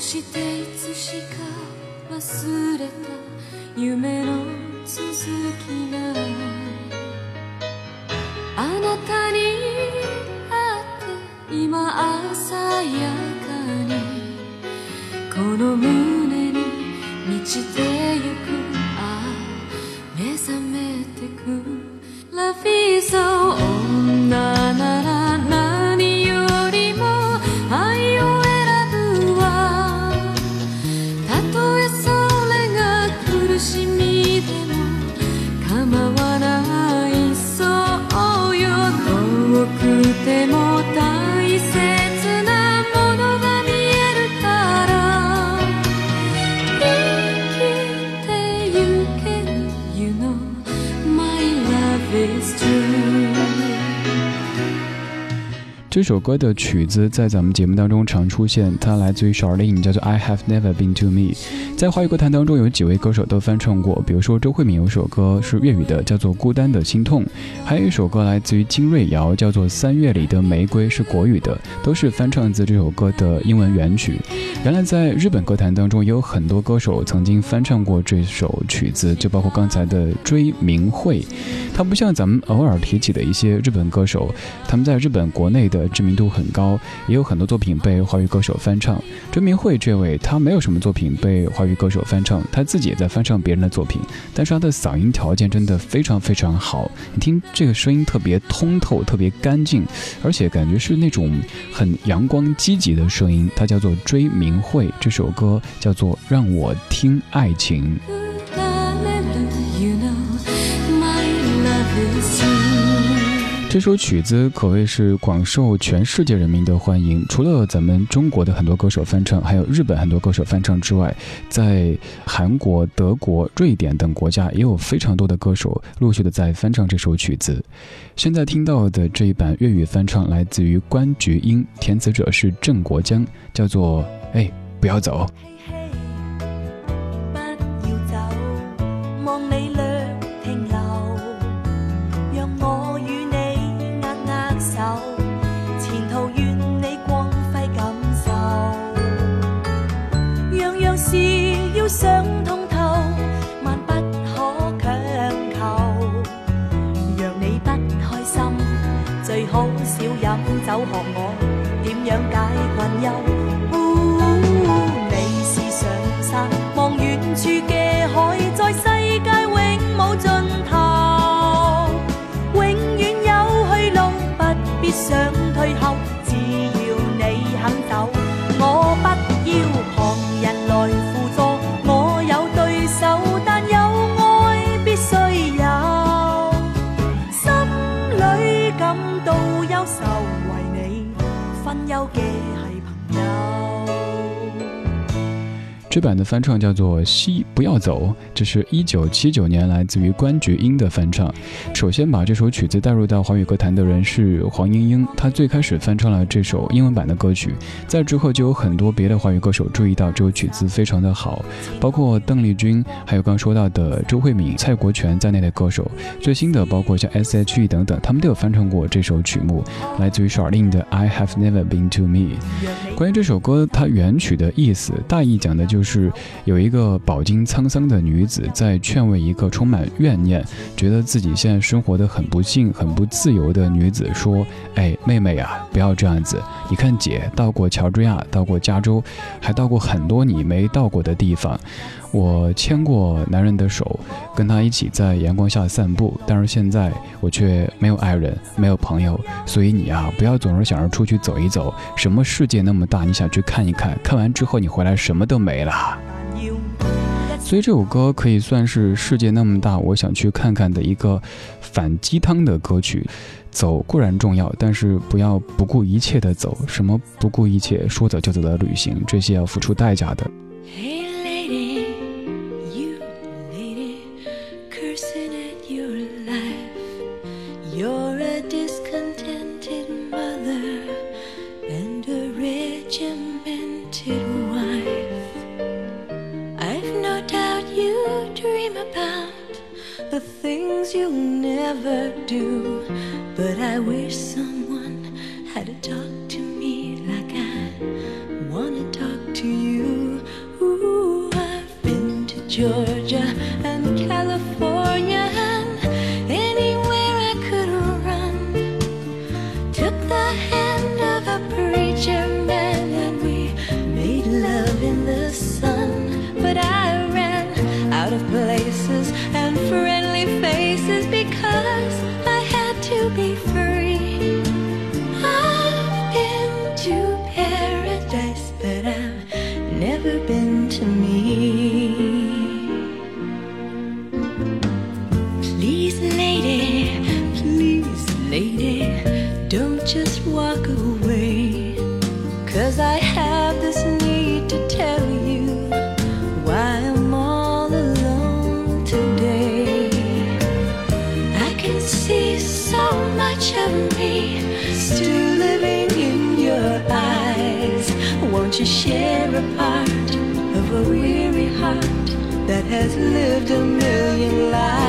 していつしか忘れた。夢の続きがあなたに会って今鮮やかに。この胸に満ちてゆく。Love is so 女这首歌的曲子在咱们节目当中常出现，它来自于 Charlene，叫做 I Have Never Been to Me。在华语歌坛当中，有几位歌手都翻唱过，比如说周慧敏有首歌是粤语的，叫做《孤单的心痛》，还有一首歌来自于金瑞瑶，叫做《三月里的玫瑰》，是国语的，都是翻唱自这首歌的英文原曲。原来在日本歌坛当中，也有很多歌手曾经翻唱过这首曲子，就包括刚才的追明惠。他不像咱们偶尔提起的一些日本歌手，他们在日本国内的知名度很高，也有很多作品被华语歌手翻唱。追明慧这位，他没有什么作品被华语歌手翻唱，他自己也在翻唱别人的作品，但是他的嗓音条件真的非常非常好。你听这个声音特别通透，特别干净，而且感觉是那种很阳光积极的声音。他叫做追明慧，这首歌叫做《让我听爱情》。这首曲子可谓是广受全世界人民的欢迎。除了咱们中国的很多歌手翻唱，还有日本很多歌手翻唱之外，在韩国、德国、瑞典等国家也有非常多的歌手陆续的在翻唱这首曲子。现在听到的这一版粤语翻唱来自于关菊英，填词者是郑国江，叫做《哎，不要走》。前途愿你光辉感受。样样事要想通透万不可强求。若你不开心最好少饮酒学我点样解困忧。这版的翻唱叫做《西不要走》，这是一九七九年来自于关菊英的翻唱。首先把这首曲子带入到华语歌坛的人是黄莺莺，她最开始翻唱了这首英文版的歌曲，在之后就有很多别的华语歌手注意到这首曲子非常的好，包括邓丽君，还有刚说到的周慧敏、蔡国权在内的歌手。最新的包括像 S.H.E 等等，他们都有翻唱过这首曲目，来自于 Sharlene 的《I Have Never Been to Me》。关于这首歌，它原曲的意思，大意讲的就。就是有一个饱经沧桑的女子在劝慰一个充满怨念、觉得自己现在生活的很不幸、很不自由的女子，说：“哎，妹妹呀，不要这样子。你看姐到过乔治亚，到过加州，还到过很多你没到过的地方。”我牵过男人的手，跟他一起在阳光下散步。但是现在我却没有爱人，没有朋友。所以你啊，不要总是想着出去走一走。什么世界那么大，你想去看一看？看完之后你回来什么都没了。所以这首歌可以算是世界那么大，我想去看看的一个反鸡汤的歌曲。走固然重要，但是不要不顾一切的走。什么不顾一切，说走就走的旅行，这些要付出代价的。Never do. But I wish someone had to talk to me like I wanna talk to you. Ooh, I've been to Georgia just walk away. Cause I have this need to tell you why I'm all alone today. I can see so much of me still living in your eyes. Won't you share a part of a weary heart that has lived a million lives?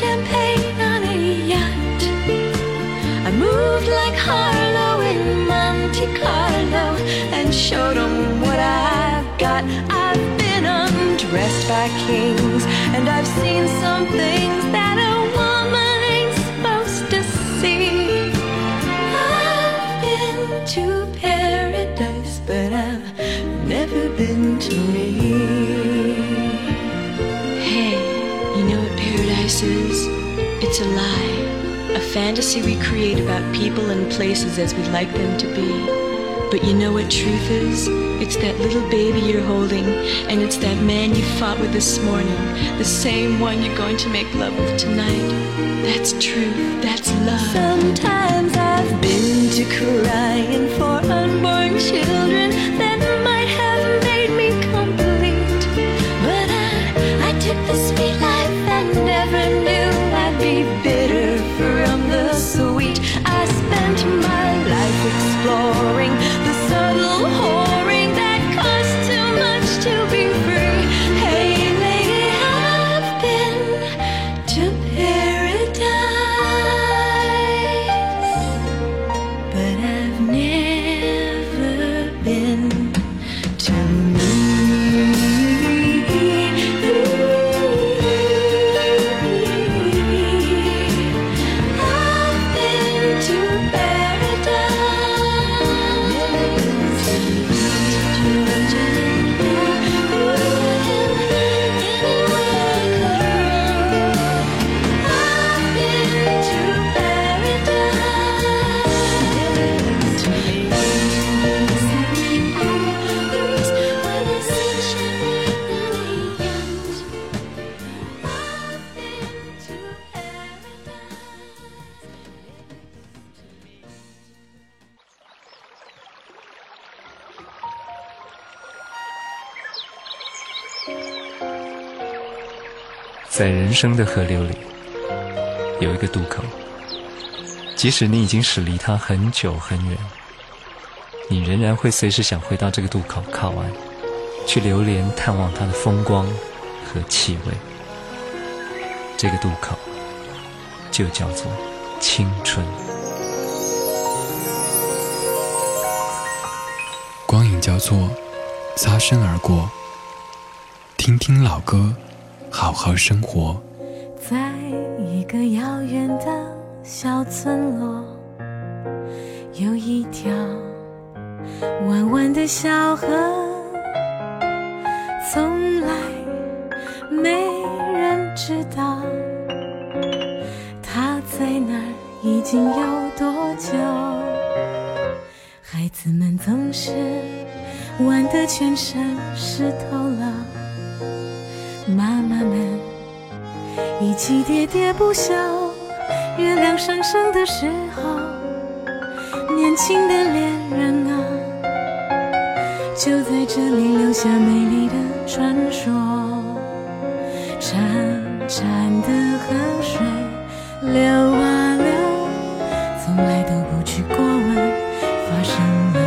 Champagne on a yacht. I moved like Harlow in Monte Carlo and showed showed 'em what I've got. I've been undressed by kings and I've seen It's a lie. A fantasy we create about people and places as we'd like them to be. But you know what truth is? It's that little baby you're holding, and it's that man you fought with this morning, the same one you're going to make love with tonight. That's truth. That's love. Sometimes I've been to crying for unborn children 在人生的河流里，有一个渡口，即使你已经驶离它很久很远，你仍然会随时想回到这个渡口靠岸，去流连探望它的风光和气味。这个渡口就叫做青春。光影交错，擦身而过，听听老歌，好好生活。在一个遥远的小村落，有一条弯弯的小河，从来没人知道它在那儿已经有多久。孩子们总是玩得全身湿透了，妈妈们。一起喋喋不休。月亮上升的时候，年轻的恋人啊，就在这里留下美丽的传说。潺潺的河水流啊流，从来都不去过问发生了